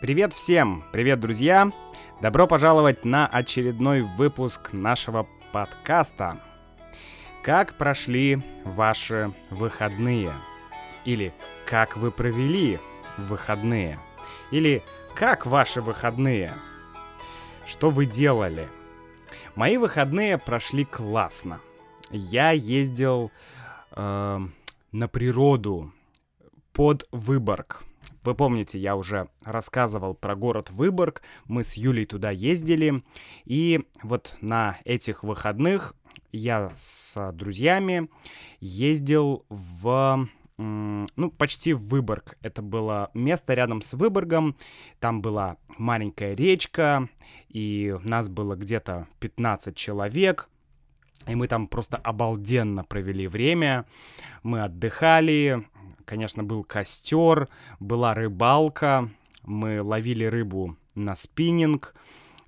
Привет всем! Привет, друзья! Добро пожаловать на очередной выпуск нашего подкаста. Как прошли ваши выходные? Или как вы провели выходные? Или как ваши выходные? Что вы делали? Мои выходные прошли классно. Я ездил э, на природу под Выборг. Вы помните, я уже рассказывал про город Выборг, мы с Юлей туда ездили, и вот на этих выходных я с друзьями ездил в ну, почти в Выборг. Это было место рядом с Выборгом. Там была маленькая речка, и нас было где-то 15 человек. И мы там просто обалденно провели время. Мы отдыхали, конечно, был костер, была рыбалка, мы ловили рыбу на спиннинг,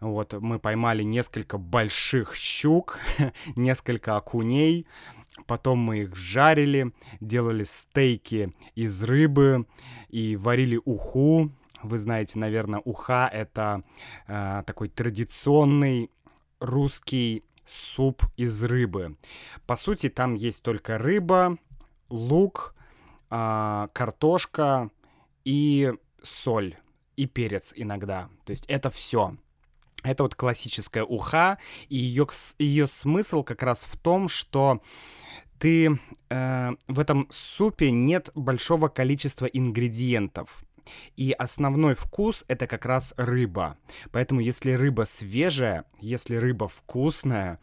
вот, мы поймали несколько больших щук, несколько окуней, потом мы их жарили, делали стейки из рыбы и варили уху. Вы знаете, наверное, уха — это э, такой традиционный русский суп из рыбы. По сути, там есть только рыба, лук, а, картошка и соль, и перец иногда. То есть это все. Это вот классическая уха, и ее, ее смысл как раз в том, что ты э, в этом супе нет большого количества ингредиентов. И основной вкус это как раз рыба. Поэтому если рыба свежая, если рыба вкусная,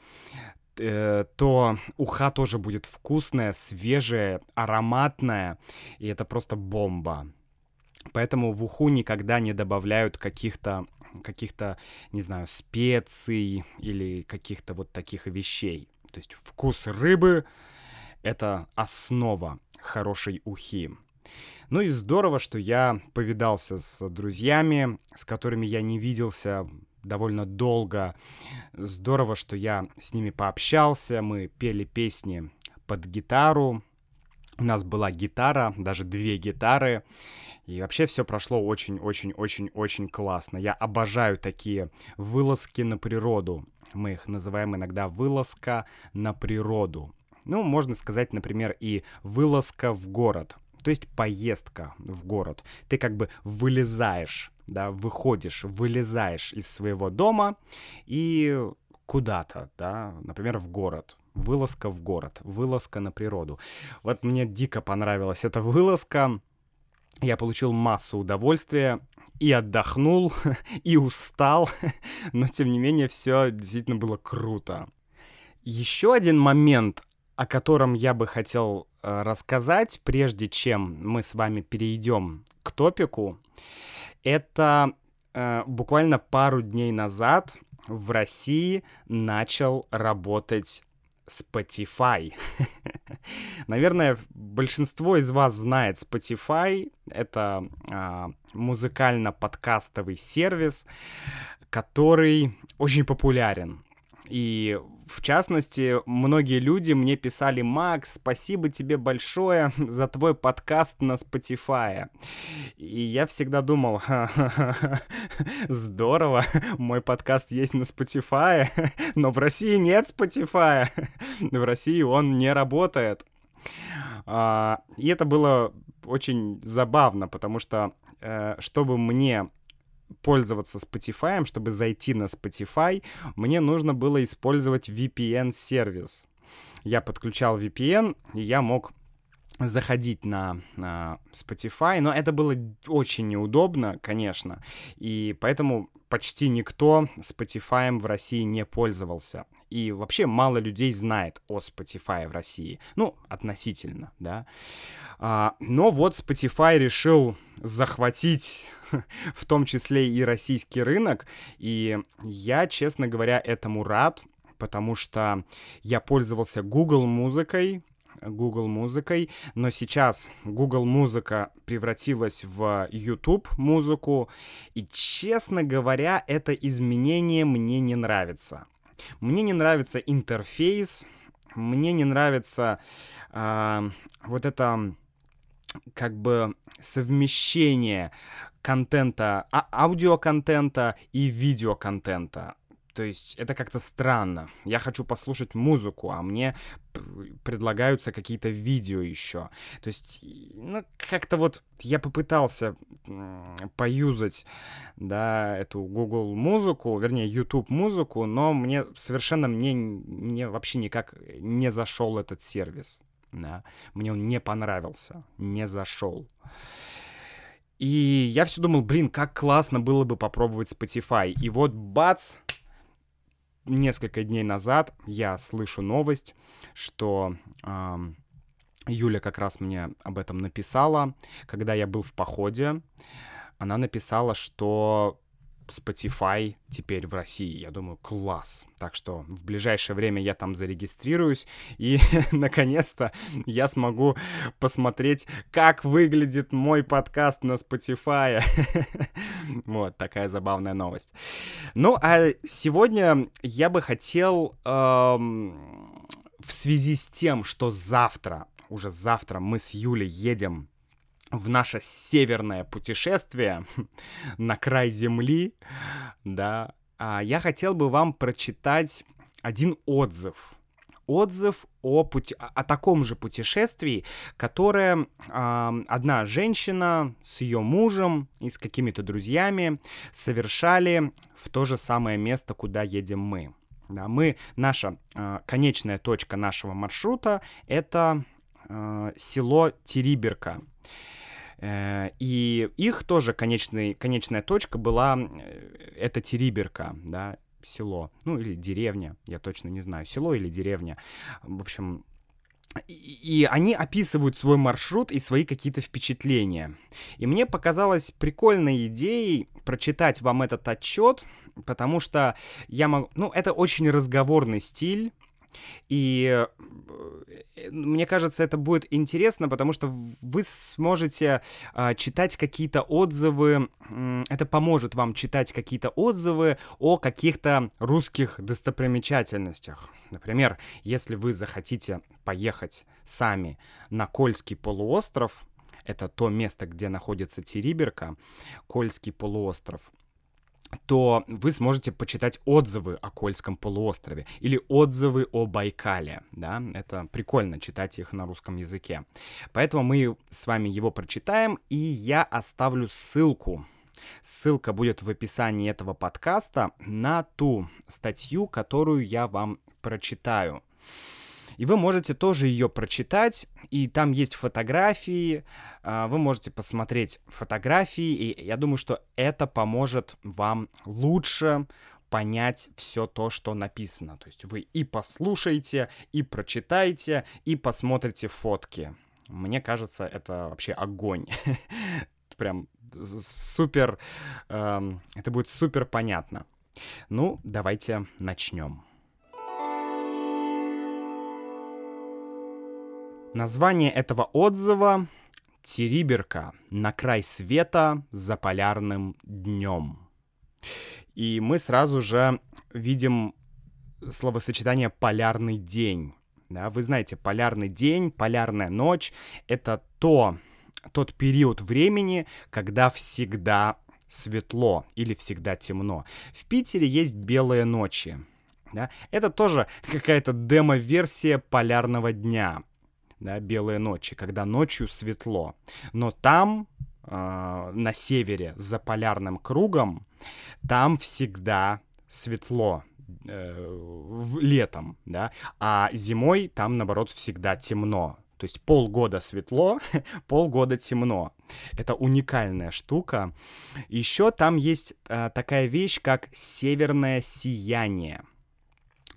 э, то уха тоже будет вкусная, свежая, ароматная, и это просто бомба. Поэтому в уху никогда не добавляют каких-то каких-то, не знаю, специй или каких-то вот таких вещей. То есть вкус рыбы — это основа хорошей ухи. Ну и здорово, что я повидался с друзьями, с которыми я не виделся довольно долго. Здорово, что я с ними пообщался, мы пели песни под гитару. У нас была гитара, даже две гитары. И вообще все прошло очень-очень-очень-очень классно. Я обожаю такие вылазки на природу. Мы их называем иногда вылазка на природу. Ну, можно сказать, например, и вылазка в город. То есть поездка в город. Ты как бы вылезаешь да, выходишь, вылезаешь из своего дома и куда-то, да, например, в город. Вылазка в город, вылазка на природу. Вот мне дико понравилась эта вылазка. Я получил массу удовольствия и отдохнул, и устал, но тем не менее все действительно было круто. Еще один момент, о котором я бы хотел рассказать, прежде чем мы с вами перейдем к топику, это э, буквально пару дней назад в России начал работать Spotify. Наверное, большинство из вас знает Spotify. Это э, музыкально-подкастовый сервис, который очень популярен. И в частности, многие люди мне писали, Макс, спасибо тебе большое за твой подкаст на Spotify. И я всегда думал, здорово, мой подкаст есть на Spotify, но в России нет Spotify. в России он не работает. А, и это было очень забавно, потому что э, чтобы мне пользоваться Spotify, чтобы зайти на Spotify, мне нужно было использовать VPN-сервис. Я подключал VPN, и я мог заходить на, на Spotify, но это было очень неудобно, конечно, и поэтому почти никто Spotify в России не пользовался. И вообще мало людей знает о Spotify в России. Ну, относительно, да. А, но вот Spotify решил захватить в том числе и российский рынок. И я, честно говоря, этому рад, потому что я пользовался Google музыкой, Google музыкой, но сейчас Google музыка превратилась в YouTube музыку, и, честно говоря, это изменение мне не нравится. Мне не нравится интерфейс, мне не нравится э, вот это как бы совмещение контента, а аудиоконтента и видеоконтента. То есть это как-то странно. Я хочу послушать музыку, а мне предлагаются какие-то видео еще. То есть, ну, как-то вот я попытался поюзать, да, эту Google музыку, вернее, YouTube музыку, но мне совершенно, мне, мне вообще никак не зашел этот сервис, да. Мне он не понравился, не зашел. И я все думал, блин, как классно было бы попробовать Spotify. И вот бац, несколько дней назад я слышу новость, что э, Юля как раз мне об этом написала, когда я был в походе. Она написала, что Spotify теперь в России. Я думаю, класс. Так что в ближайшее время я там зарегистрируюсь, и наконец-то я смогу посмотреть, как выглядит мой подкаст на Spotify. вот такая забавная новость. Ну, а сегодня я бы хотел эм, в связи с тем, что завтра, уже завтра мы с Юлей едем в наше северное путешествие на край Земли, да, а я хотел бы вам прочитать один отзыв. Отзыв о, пути... о таком же путешествии, которое э, одна женщина с ее мужем и с какими-то друзьями совершали в то же самое место, куда едем мы. Да, мы, наша э, конечная точка нашего маршрута — это э, село Териберка. Э, и их тоже конечный, конечная точка была, э, это Териберка, да, село, ну или деревня, я точно не знаю, село или деревня. В общем, и, они описывают свой маршрут и свои какие-то впечатления. И мне показалось прикольной идеей прочитать вам этот отчет, потому что я могу... Ну, это очень разговорный стиль, и э, мне кажется, это будет интересно, потому что вы сможете э, читать какие-то отзывы. Это поможет вам читать какие-то отзывы о каких-то русских достопримечательностях. Например, если вы захотите поехать сами на Кольский полуостров, это то место, где находится Териберка, Кольский полуостров, то вы сможете почитать отзывы о Кольском полуострове или отзывы о Байкале, да, это прикольно читать их на русском языке. Поэтому мы с вами его прочитаем, и я оставлю ссылку Ссылка будет в описании этого подкаста на ту статью, которую я вам прочитаю. И вы можете тоже ее прочитать, и там есть фотографии, а, вы можете посмотреть фотографии, и я думаю, что это поможет вам лучше понять все то, что написано. То есть вы и послушаете, и прочитаете, и посмотрите фотки. Мне кажется, это вообще огонь. Прям супер... Эм, это будет супер понятно. Ну, давайте начнем. Название этого отзыва «Териберка на край света за полярным днем». И мы сразу же видим словосочетание «полярный день». Да, вы знаете, полярный день, полярная ночь — это то, тот период времени, когда всегда светло или всегда темно. В Питере есть белые ночи. Да? Это тоже какая-то демо-версия полярного дня да, белые ночи, когда ночью светло. Но там, э, на севере, за полярным кругом, там всегда светло э, летом, да, а зимой там, наоборот, всегда темно. То есть полгода светло, полгода темно. Это уникальная штука. Еще там есть э, такая вещь, как северное сияние.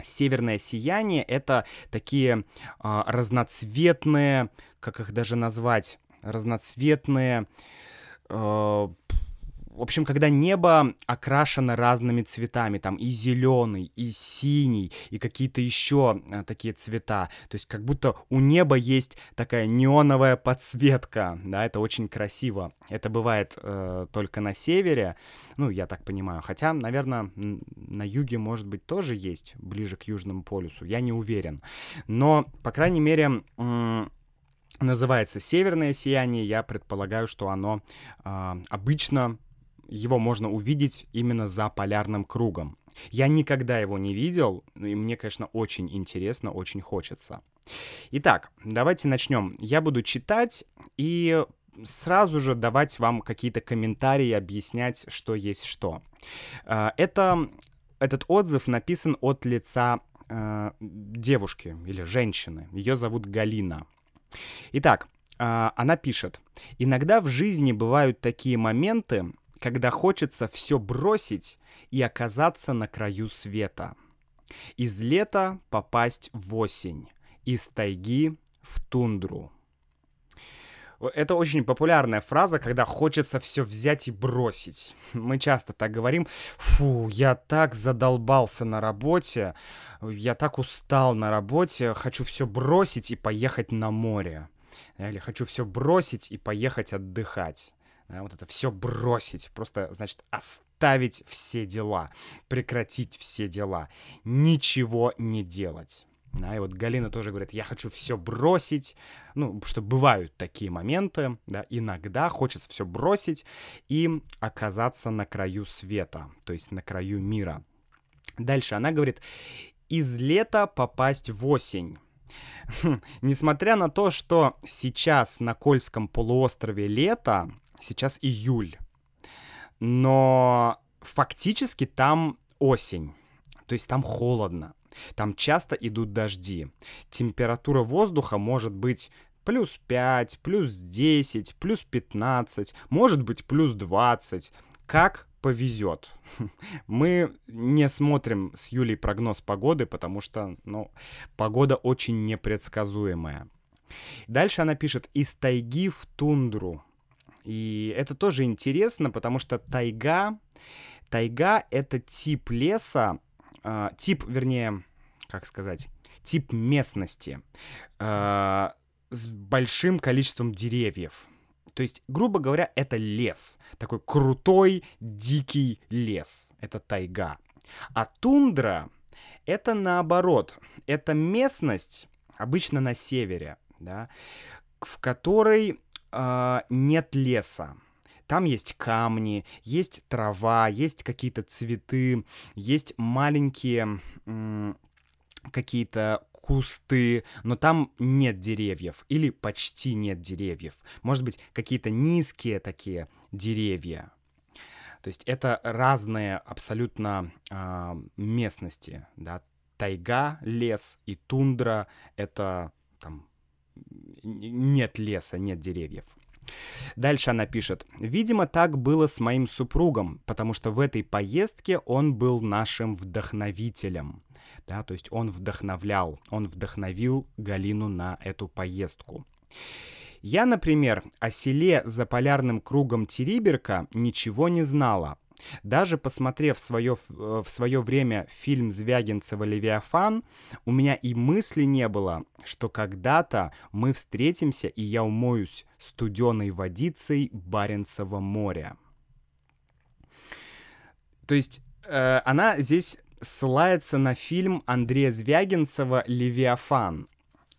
Северное сияние — это такие э, разноцветные, как их даже назвать, разноцветные э, в общем, когда небо окрашено разными цветами, там и зеленый, и синий, и какие-то еще а, такие цвета, то есть как будто у неба есть такая неоновая подсветка, да, это очень красиво. Это бывает э, только на севере, ну, я так понимаю, хотя, наверное, на юге, может быть, тоже есть, ближе к Южному полюсу, я не уверен. Но, по крайней мере, называется «Северное сияние». Я предполагаю, что оно э, обычно его можно увидеть именно за полярным кругом. Я никогда его не видел, и мне, конечно, очень интересно, очень хочется. Итак, давайте начнем. Я буду читать и сразу же давать вам какие-то комментарии, объяснять, что есть что. А, это, этот отзыв написан от лица э, девушки или женщины. Ее зовут Галина. Итак, э, она пишет. «Иногда в жизни бывают такие моменты, когда хочется все бросить и оказаться на краю света. Из лета попасть в осень, из тайги в тундру. Это очень популярная фраза, когда хочется все взять и бросить. Мы часто так говорим. Фу, я так задолбался на работе, я так устал на работе, хочу все бросить и поехать на море. Или хочу все бросить и поехать отдыхать. Вот это все бросить, просто, значит, оставить все дела, прекратить все дела, ничего не делать. Да, и вот Галина тоже говорит, я хочу все бросить, ну, что бывают такие моменты, да, иногда хочется все бросить и оказаться на краю света, то есть на краю мира. Дальше она говорит, из лета попасть в осень. Несмотря на то, что сейчас на Кольском полуострове лето, сейчас июль, но фактически там осень, то есть там холодно. Там часто идут дожди. Температура воздуха может быть плюс 5, плюс 10, плюс 15, может быть плюс 20. Как повезет. Мы не смотрим с Юлей прогноз погоды, потому что, ну, погода очень непредсказуемая. Дальше она пишет «из тайги в тундру». И это тоже интересно, потому что тайга, тайга — это тип леса, э, тип, вернее, как сказать, тип местности э, с большим количеством деревьев. То есть, грубо говоря, это лес. Такой крутой, дикий лес. Это тайга. А тундра — это наоборот. Это местность, обычно на севере, да, в которой нет леса. Там есть камни, есть трава, есть какие-то цветы, есть маленькие какие-то кусты, но там нет деревьев или почти нет деревьев. Может быть, какие-то низкие такие деревья. То есть это разные абсолютно э, местности, да. Тайга, лес и тундра — это там нет леса, нет деревьев. Дальше она пишет. «Видимо, так было с моим супругом, потому что в этой поездке он был нашим вдохновителем». Да, то есть он вдохновлял, он вдохновил Галину на эту поездку. Я, например, о селе за полярным кругом Териберка ничего не знала, даже посмотрев свое, в свое время фильм Звягинцева «Левиафан», у меня и мысли не было, что когда-то мы встретимся, и я умоюсь студеной водицей Баренцева моря. То есть э, она здесь ссылается на фильм Андрея Звягинцева «Левиафан».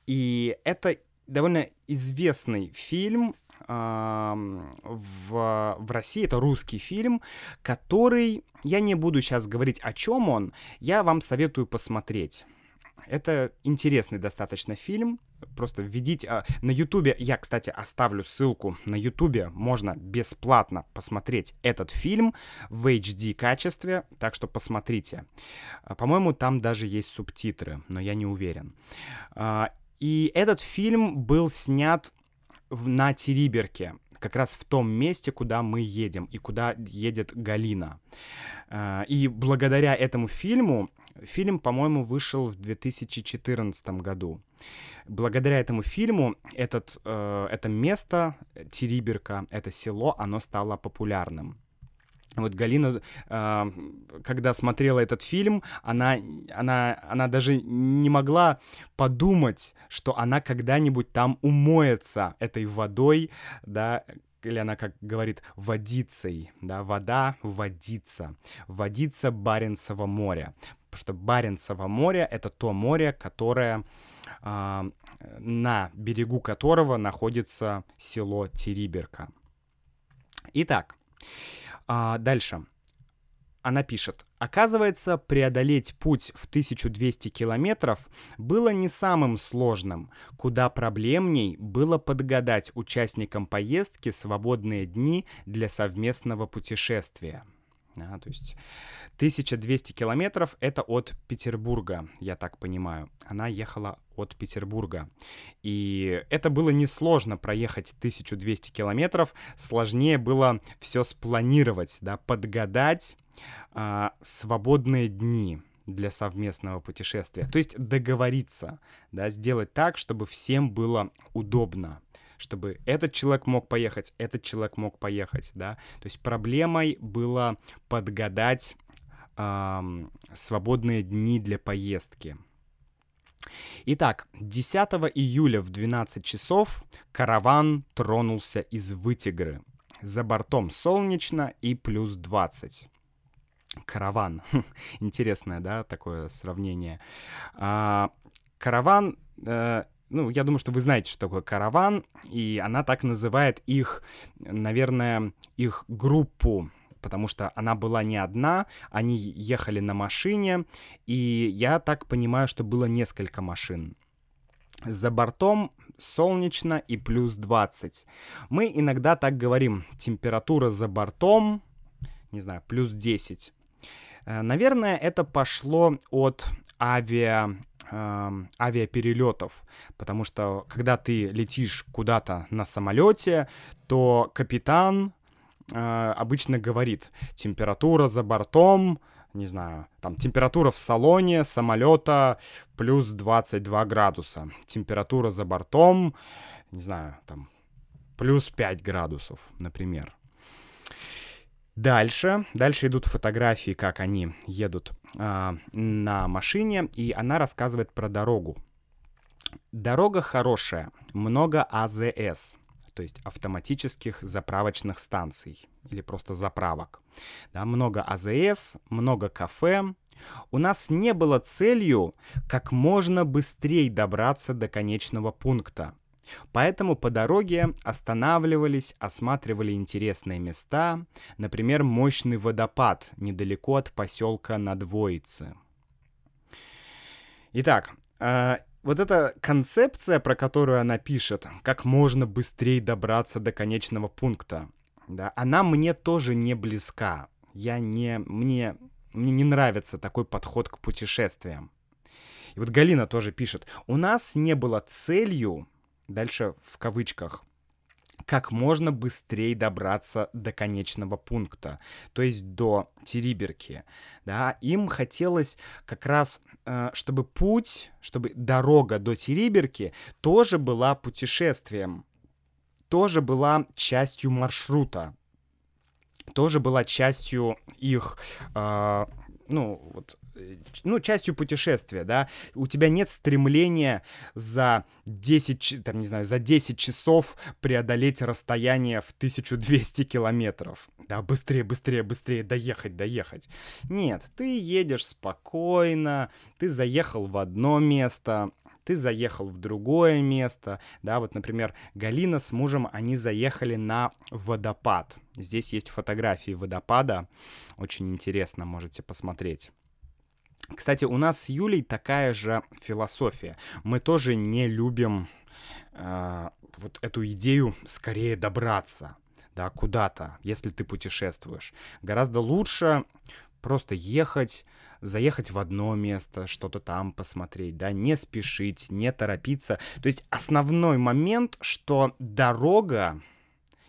И это довольно известный фильм, в, в России. Это русский фильм, который... Я не буду сейчас говорить, о чем он. Я вам советую посмотреть. Это интересный достаточно фильм. Просто введите... А, на Ютубе, я, кстати, оставлю ссылку. На Ютубе можно бесплатно посмотреть этот фильм в HD качестве, так что посмотрите. А, по-моему, там даже есть субтитры, но я не уверен. А, и этот фильм был снят на Териберке, как раз в том месте, куда мы едем и куда едет Галина. А, и благодаря этому фильму, фильм, по-моему, вышел в 2014 году. Благодаря этому фильму этот, э, это место, Териберка, это село, оно стало популярным. Вот Галина, э, когда смотрела этот фильм, она, она, она даже не могла подумать, что она когда-нибудь там умоется этой водой, да, или она, как говорит, водицей, да, вода, водица, водица Баренцева моря. Потому что Баренцево море — это то море, которое, э, на берегу которого находится село Териберка. Итак, а, дальше. Она пишет, оказывается, преодолеть путь в 1200 километров было не самым сложным. Куда проблемней было подгадать участникам поездки свободные дни для совместного путешествия. А, то есть 1200 километров — это от Петербурга, я так понимаю. Она ехала от Петербурга. И это было несложно проехать 1200 километров, сложнее было все спланировать, да, подгадать а, свободные дни для совместного путешествия. То есть договориться, да, сделать так, чтобы всем было удобно чтобы этот человек мог поехать, этот человек мог поехать, да. То есть проблемой было подгадать эм, свободные дни для поездки. Итак, 10 июля в 12 часов караван тронулся из Вытигры. За бортом солнечно и плюс 20 караван. Интересное, да, такое сравнение. А, караван, э, ну, я думаю, что вы знаете, что такое караван, и она так называет их, наверное, их группу, потому что она была не одна, они ехали на машине, и я так понимаю, что было несколько машин. За бортом солнечно и плюс 20. Мы иногда так говорим, температура за бортом, не знаю, плюс 10. Э, наверное, это пошло от авиа э, авиаперелетов, потому что когда ты летишь куда-то на самолете, то капитан э, обычно говорит температура за бортом, не знаю, там температура в салоне самолета плюс 22 градуса, температура за бортом, не знаю, там плюс 5 градусов, например. Дальше, дальше идут фотографии, как они едут э, на машине, и она рассказывает про дорогу. Дорога хорошая, много АЗС, то есть автоматических заправочных станций или просто заправок. Да, много АЗС, много кафе. У нас не было целью как можно быстрее добраться до конечного пункта. Поэтому по дороге останавливались, осматривали интересные места, например, мощный водопад недалеко от поселка Надвоицы. Итак, э, вот эта концепция, про которую она пишет, как можно быстрее добраться до конечного пункта, да, она мне тоже не близка. Я не, мне, мне не нравится такой подход к путешествиям. И вот Галина тоже пишет, у нас не было целью дальше в кавычках, как можно быстрее добраться до конечного пункта, то есть до Териберки. Да, им хотелось как раз, э, чтобы путь, чтобы дорога до Териберки тоже была путешествием, тоже была частью маршрута, тоже была частью их, э, ну, вот, ну, частью путешествия, да, у тебя нет стремления за 10, там, не знаю, за 10 часов преодолеть расстояние в 1200 километров, да, быстрее, быстрее, быстрее доехать, доехать. Нет, ты едешь спокойно, ты заехал в одно место, ты заехал в другое место, да, вот, например, Галина с мужем, они заехали на водопад. Здесь есть фотографии водопада, очень интересно, можете посмотреть. Кстати, у нас с Юлей такая же философия. Мы тоже не любим э, вот эту идею скорее добраться, да, куда-то, если ты путешествуешь. Гораздо лучше просто ехать, заехать в одно место, что-то там посмотреть, да, не спешить, не торопиться. То есть основной момент, что дорога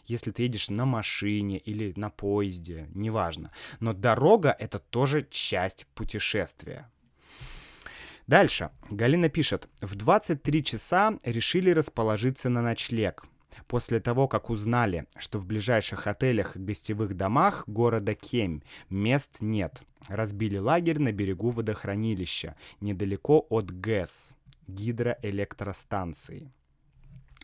если ты едешь на машине или на поезде, неважно. Но дорога — это тоже часть путешествия. Дальше. Галина пишет. В 23 часа решили расположиться на ночлег. После того, как узнали, что в ближайших отелях и гостевых домах города Кемь мест нет, разбили лагерь на берегу водохранилища, недалеко от ГЭС, гидроэлектростанции.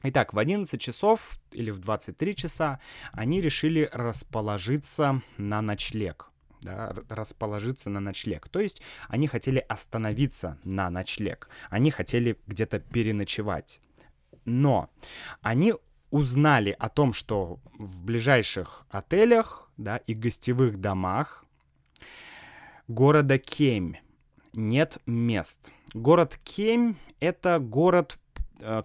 Итак, в 11 часов или в 23 часа они решили расположиться на ночлег. Да, расположиться на ночлег. То есть они хотели остановиться на ночлег. Они хотели где-то переночевать. Но они узнали о том, что в ближайших отелях да, и гостевых домах города Кемь нет мест. Город Кемь — это город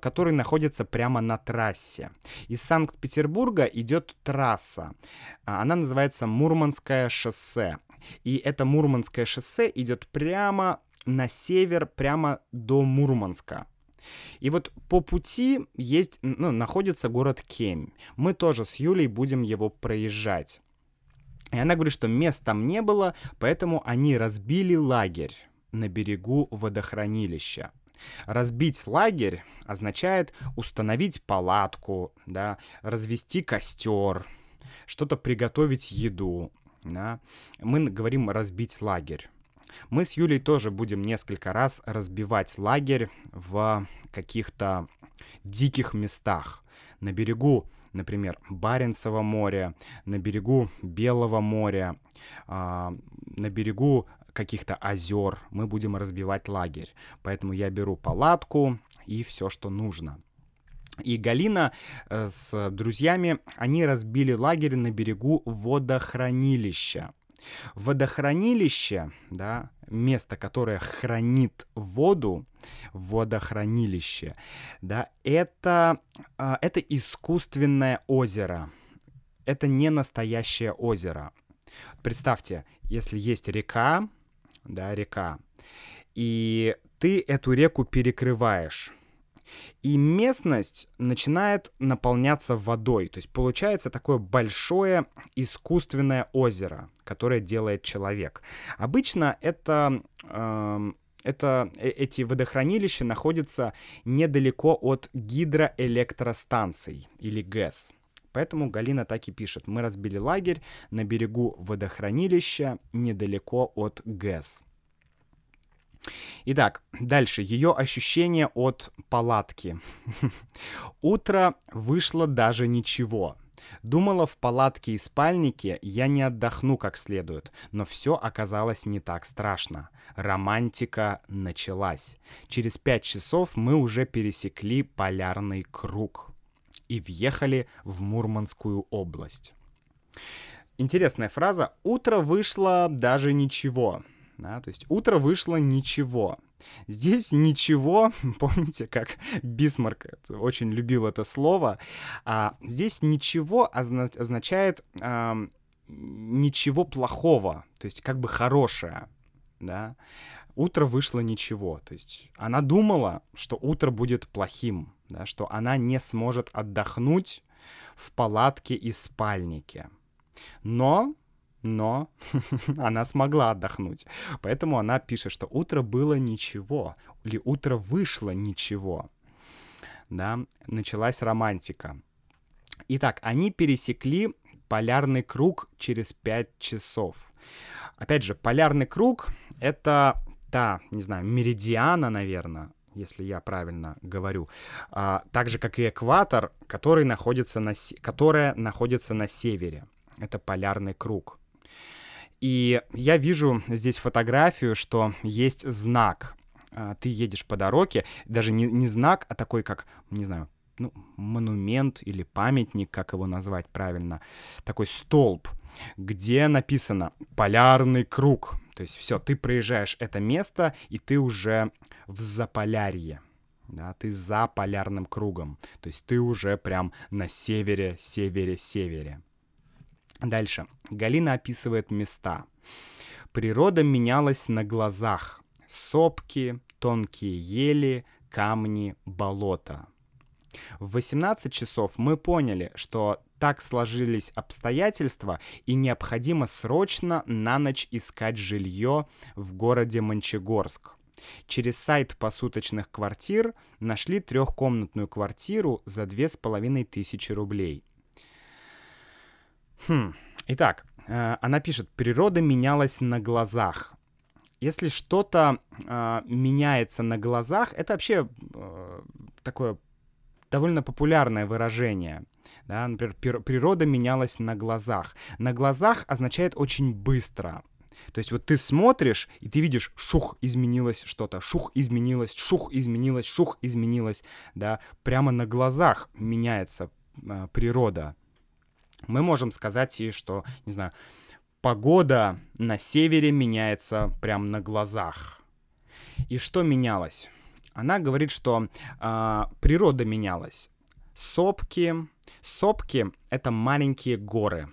который находится прямо на трассе. Из Санкт-Петербурга идет трасса. А, она называется Мурманское шоссе. И это Мурманское шоссе идет прямо на север, прямо до Мурманска. И вот по пути есть, ну, находится город Кемь. Мы тоже с Юлей будем его проезжать. И она говорит, что мест там не было, поэтому они разбили лагерь на берегу водохранилища. Разбить лагерь означает установить палатку, да, развести костер, что-то приготовить еду. Да. Мы говорим разбить лагерь. Мы с Юлей тоже будем несколько раз разбивать лагерь в каких-то диких местах. На берегу, например, Баренцева моря, на берегу Белого моря, э, на берегу каких-то озер. Мы будем разбивать лагерь. Поэтому я беру палатку и все, что нужно. И Галина э, с друзьями, они разбили лагерь на берегу водохранилища. Водохранилище, да, место, которое хранит воду, водохранилище, да, это, а, это искусственное озеро. Это не настоящее озеро. Представьте, если есть река, да, река, и ты эту реку перекрываешь, и местность начинает наполняться водой. То есть получается такое большое искусственное озеро, которое делает человек. Обычно это... Э, это, эти водохранилища находятся недалеко от гидроэлектростанций или ГЭС. Поэтому Галина так и пишет. Мы разбили лагерь на берегу водохранилища недалеко от ГЭС. Итак, дальше. Ее ощущение от палатки. Утро вышло даже ничего. Думала, в палатке и спальнике я не отдохну как следует, но все оказалось не так страшно. Романтика началась. Через пять часов мы уже пересекли полярный круг и въехали в Мурманскую область. Интересная фраза «Утро вышло даже ничего». Да, то есть утро вышло ничего. Здесь ничего, помните, как Бисмарк очень любил это слово, а здесь ничего озна- означает а, ничего плохого, то есть как бы хорошее, да. Утро вышло ничего, то есть она думала, что утро будет плохим, да, что она не сможет отдохнуть в палатке и спальнике. Но но она смогла отдохнуть. Поэтому она пишет, что утро было ничего, или утро вышло ничего. Да, началась романтика. Итак, они пересекли полярный круг через 5 часов. Опять же, полярный круг — это та, не знаю, меридиана, наверное, если я правильно говорю, а, так же, как и экватор, который находится на, которая находится на севере. Это полярный круг. И я вижу здесь фотографию, что есть знак. А, ты едешь по дороге, даже не, не знак, а такой как, не знаю, ну, монумент или памятник, как его назвать правильно, такой столб, где написано «Полярный круг». То есть все, ты проезжаешь это место, и ты уже в Заполярье. Да, ты за полярным кругом. То есть ты уже прям на севере, севере, севере. Дальше. Галина описывает места. Природа менялась на глазах. Сопки, тонкие ели, камни, болота. В 18 часов мы поняли, что так сложились обстоятельства и необходимо срочно на ночь искать жилье в городе Мончегорск. Через сайт посуточных квартир нашли трехкомнатную квартиру за две с половиной тысячи рублей – Хм. Итак, э, она пишет, природа менялась на глазах. Если что-то э, меняется на глазах, это вообще э, такое довольно популярное выражение. Да? Например, природа менялась на глазах. На глазах означает очень быстро. То есть вот ты смотришь, и ты видишь, шух, изменилось что-то, шух, изменилось, шух, изменилось, шух, изменилось, да, прямо на глазах меняется э, природа. Мы можем сказать и что, не знаю, погода на севере меняется прямо на глазах. И что менялось? Она говорит, что э, природа менялась. Сопки, сопки — это маленькие горы,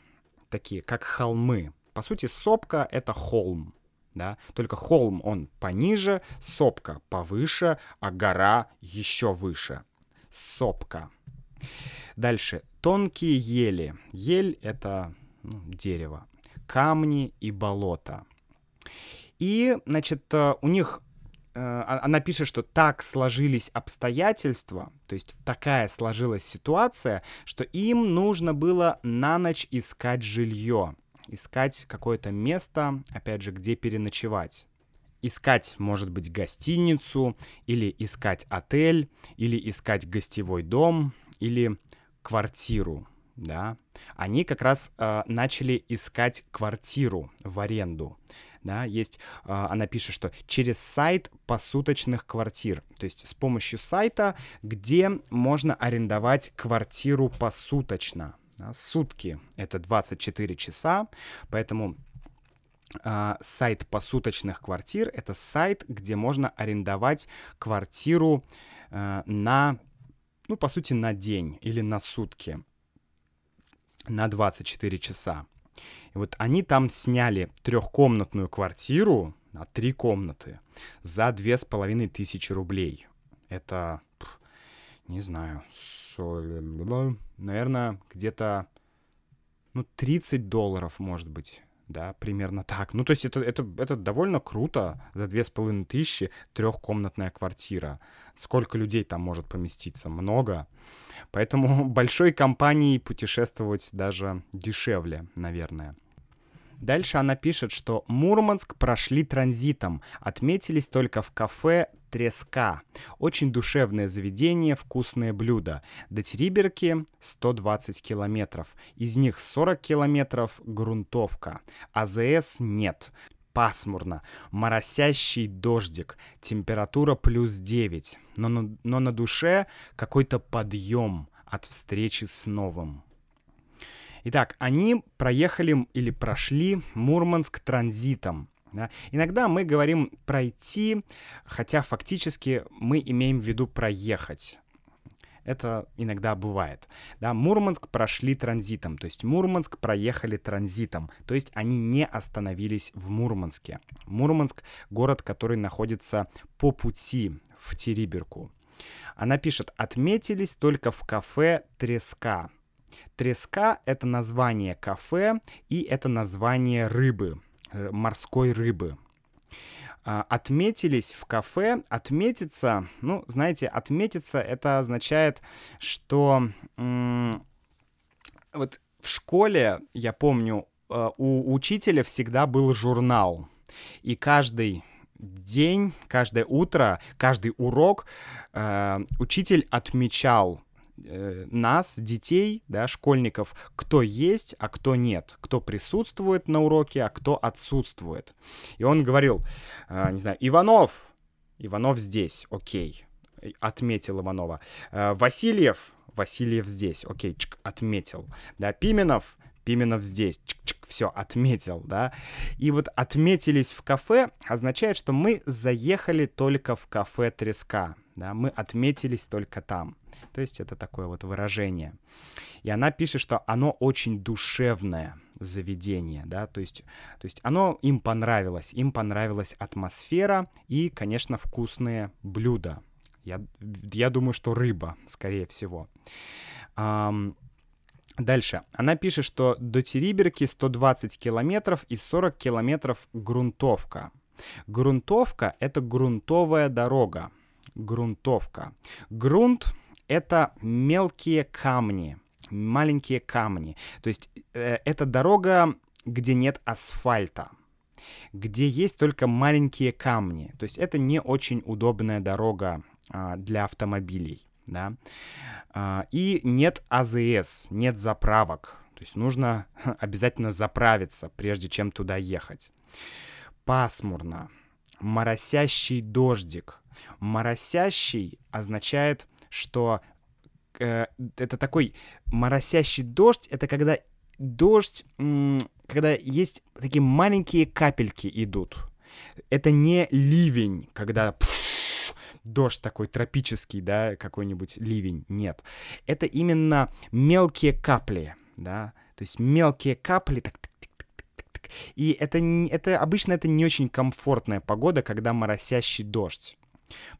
такие как холмы. По сути, сопка — это холм, да, только холм, он пониже, сопка повыше, а гора еще выше. Сопка. Дальше. Тонкие ели. Ель — это ну, дерево. Камни и болото. И, значит, э, у них она пишет, что так сложились обстоятельства, то есть такая сложилась ситуация, что им нужно было на ночь искать жилье искать какое-то место, опять же, где переночевать. Искать, может быть, гостиницу, или искать отель, или искать гостевой дом, или квартиру, да. Они как раз э, начали искать квартиру в аренду, да, есть, э, она пишет, что через сайт посуточных квартир, то есть с помощью сайта, где можно арендовать квартиру посуточно, да, сутки — это 24 часа, поэтому э, сайт посуточных квартир — это сайт, где можно арендовать квартиру э, на, ну, по сути, на день или на сутки, на 24 часа. И вот они там сняли трехкомнатную квартиру на три комнаты за две с половиной тысячи рублей. Это, не знаю, наверное, где-то, ну, 30 долларов, может быть, да, примерно так. Ну, то есть это, это, это довольно круто за две с половиной тысячи трехкомнатная квартира. Сколько людей там может поместиться? Много. Поэтому большой компании путешествовать даже дешевле, наверное. Дальше она пишет, что Мурманск прошли транзитом, отметились только в кафе «Треска». Очень душевное заведение, вкусные блюда. До Териберки 120 километров. Из них 40 километров — грунтовка. АЗС нет. Пасмурно, моросящий дождик, температура плюс 9, но, но на душе какой-то подъем от встречи с новым. Итак, они проехали или прошли Мурманск транзитом. Да? Иногда мы говорим пройти, хотя фактически мы имеем в виду проехать. Это иногда бывает. Да, Мурманск прошли транзитом, то есть Мурманск проехали транзитом, то есть они не остановились в Мурманске. Мурманск — город, который находится по пути в Териберку. Она пишет, отметились только в кафе «Треска». Треска — это название кафе и это название рыбы, морской рыбы. А, отметились в кафе. Отметиться, ну, знаете, отметиться это означает, что вот в школе, я помню, э, у учителя всегда был журнал. И каждый день, каждое утро, каждый урок э, учитель отмечал Э, нас, детей, да, школьников, кто есть, а кто нет, кто присутствует на уроке, а кто отсутствует. И он говорил, э, не знаю, Иванов, Иванов здесь, окей, отметил Иванова. Э, Васильев, Васильев здесь, окей, чик, отметил. Да, Пименов, Пименов здесь, чик-чик, все, отметил, да. И вот отметились в кафе означает, что мы заехали только в кафе Треска, да, мы отметились только там. То есть это такое вот выражение. И она пишет, что оно очень душевное заведение, да, то есть, то есть оно им понравилось, им понравилась атмосфера и, конечно, вкусные блюда. Я, я думаю, что рыба, скорее всего. Um, Дальше. Она пишет, что до Териберки 120 километров и 40 километров грунтовка. Грунтовка — это грунтовая дорога. Грунтовка. Грунт — это мелкие камни, маленькие камни. То есть э, это дорога, где нет асфальта где есть только маленькие камни. То есть это не очень удобная дорога а, для автомобилей да, а, и нет АЗС, нет заправок, то есть нужно обязательно заправиться, прежде чем туда ехать. Пасмурно. Моросящий дождик. Моросящий означает, что э, это такой моросящий дождь, это когда дождь, когда есть такие маленькие капельки идут. Это не ливень, когда пфф, дождь такой тропический, да, какой-нибудь ливень. Нет. Это именно мелкие капли, да. То есть мелкие капли, так, и это, это обычно это не очень комфортная погода, когда моросящий дождь.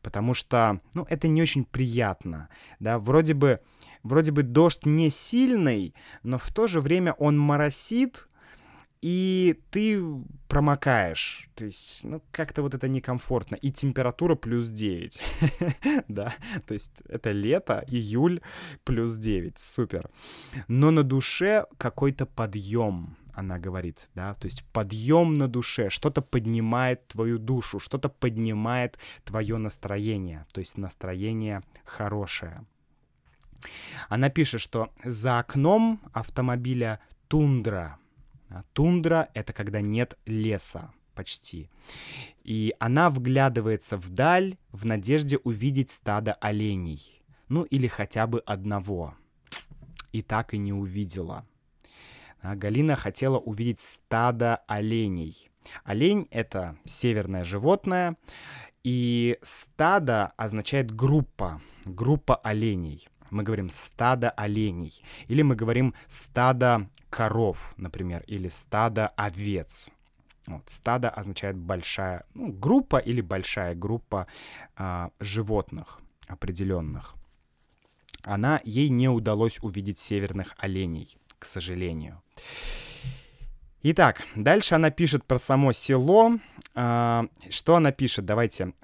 Потому что, ну, это не очень приятно, да, вроде бы, вроде бы дождь не сильный, но в то же время он моросит, и ты промокаешь. То есть, ну, как-то вот это некомфортно. И температура плюс 9. да, то есть это лето, июль, плюс 9. Супер. Но на душе какой-то подъем она говорит, да, то есть подъем на душе, что-то поднимает твою душу, что-то поднимает твое настроение, то есть настроение хорошее. Она пишет, что за окном автомобиля тундра. А тундра — это когда нет леса почти. И она вглядывается вдаль в надежде увидеть стадо оленей. Ну или хотя бы одного. И так и не увидела. А Галина хотела увидеть стадо оленей. Олень — это северное животное, и стадо означает группа, группа оленей. Мы говорим стадо оленей, или мы говорим стадо коров, например, или стадо овец. Вот, стадо означает большая ну, группа или большая группа а, животных определенных. Она ей не удалось увидеть северных оленей к сожалению. Итак, дальше она пишет про само село. А, что она пишет? Давайте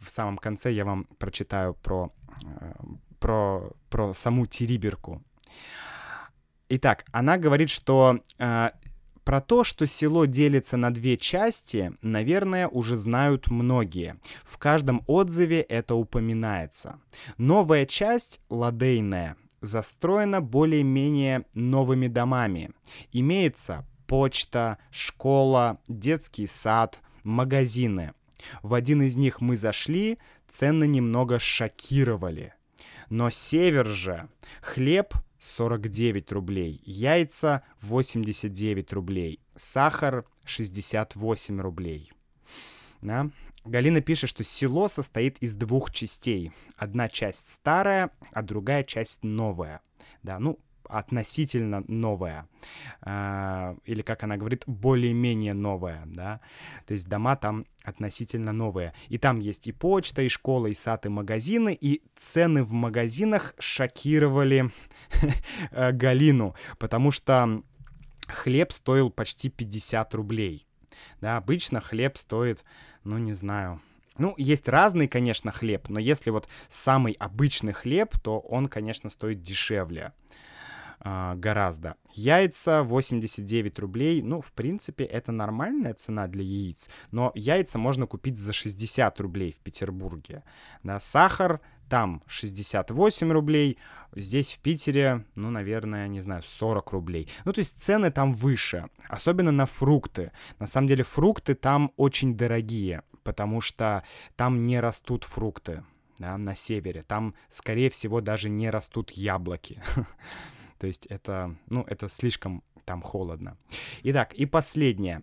в самом конце я вам прочитаю про, а, про, про саму Териберку. Итак, она говорит, что а, про то, что село делится на две части, наверное, уже знают многие. В каждом отзыве это упоминается. Новая часть, ладейная, застроена более-менее новыми домами. Имеется почта, школа, детский сад, магазины. В один из них мы зашли, цены немного шокировали. Но север же. Хлеб 49 рублей, яйца 89 рублей, сахар 68 рублей. Да? Галина пишет, что село состоит из двух частей. Одна часть старая, а другая часть новая. Да, ну, относительно новая. А, или, как она говорит, более-менее новая, да. То есть дома там относительно новые. И там есть и почта, и школа, и сад, и магазины. И цены в магазинах шокировали Галину, потому что хлеб стоил почти 50 рублей. Да, обычно хлеб стоит ну, не знаю. Ну, есть разный, конечно, хлеб, но если вот самый обычный хлеб, то он, конечно, стоит дешевле э, гораздо. Яйца 89 рублей, ну, в принципе, это нормальная цена для яиц, но яйца можно купить за 60 рублей в Петербурге. Да, сахар там 68 рублей, здесь в Питере, ну, наверное, не знаю, 40 рублей. Ну, то есть цены там выше, особенно на фрукты. На самом деле фрукты там очень дорогие, потому что там не растут фрукты. Да, на севере. Там, скорее всего, даже не растут яблоки. То есть это, ну, это слишком там холодно. Итак, и последнее.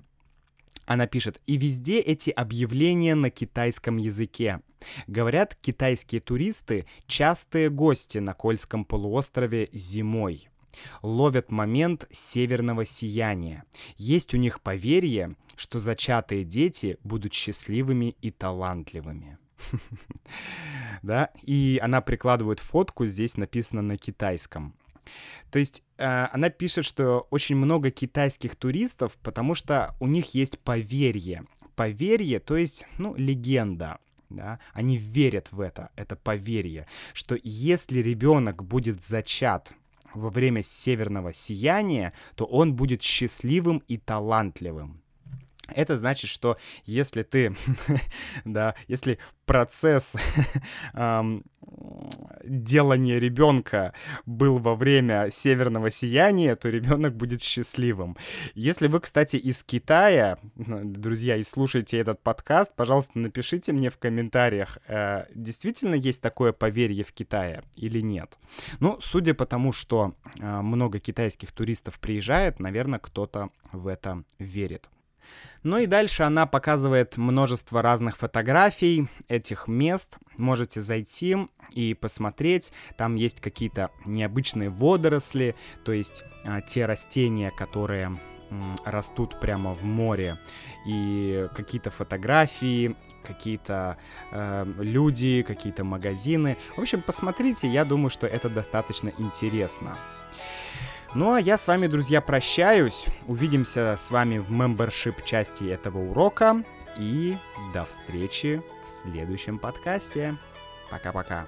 Она пишет, и везде эти объявления на китайском языке. Говорят, китайские туристы — частые гости на Кольском полуострове зимой. Ловят момент северного сияния. Есть у них поверье, что зачатые дети будут счастливыми и талантливыми. Да, и она прикладывает фотку, здесь написано на китайском. То есть э, она пишет, что очень много китайских туристов, потому что у них есть поверье. Поверье, то есть, ну, легенда. Да? Они верят в это, это поверье, что если ребенок будет зачат во время северного сияния, то он будет счастливым и талантливым. Это значит, что если ты, да, если процесс эм, делания ребенка был во время северного сияния, то ребенок будет счастливым. Если вы, кстати, из Китая, друзья, и слушаете этот подкаст, пожалуйста, напишите мне в комментариях, э, действительно есть такое поверье в Китае или нет. Ну, судя по тому, что э, много китайских туристов приезжает, наверное, кто-то в это верит. Ну и дальше она показывает множество разных фотографий этих мест. Можете зайти и посмотреть. Там есть какие-то необычные водоросли, то есть а, те растения, которые растут прямо в море. И какие-то фотографии, какие-то э, люди, какие-то магазины. В общем, посмотрите, я думаю, что это достаточно интересно. Ну а я с вами, друзья, прощаюсь. Увидимся с вами в мембершип части этого урока. И до встречи в следующем подкасте. Пока-пока.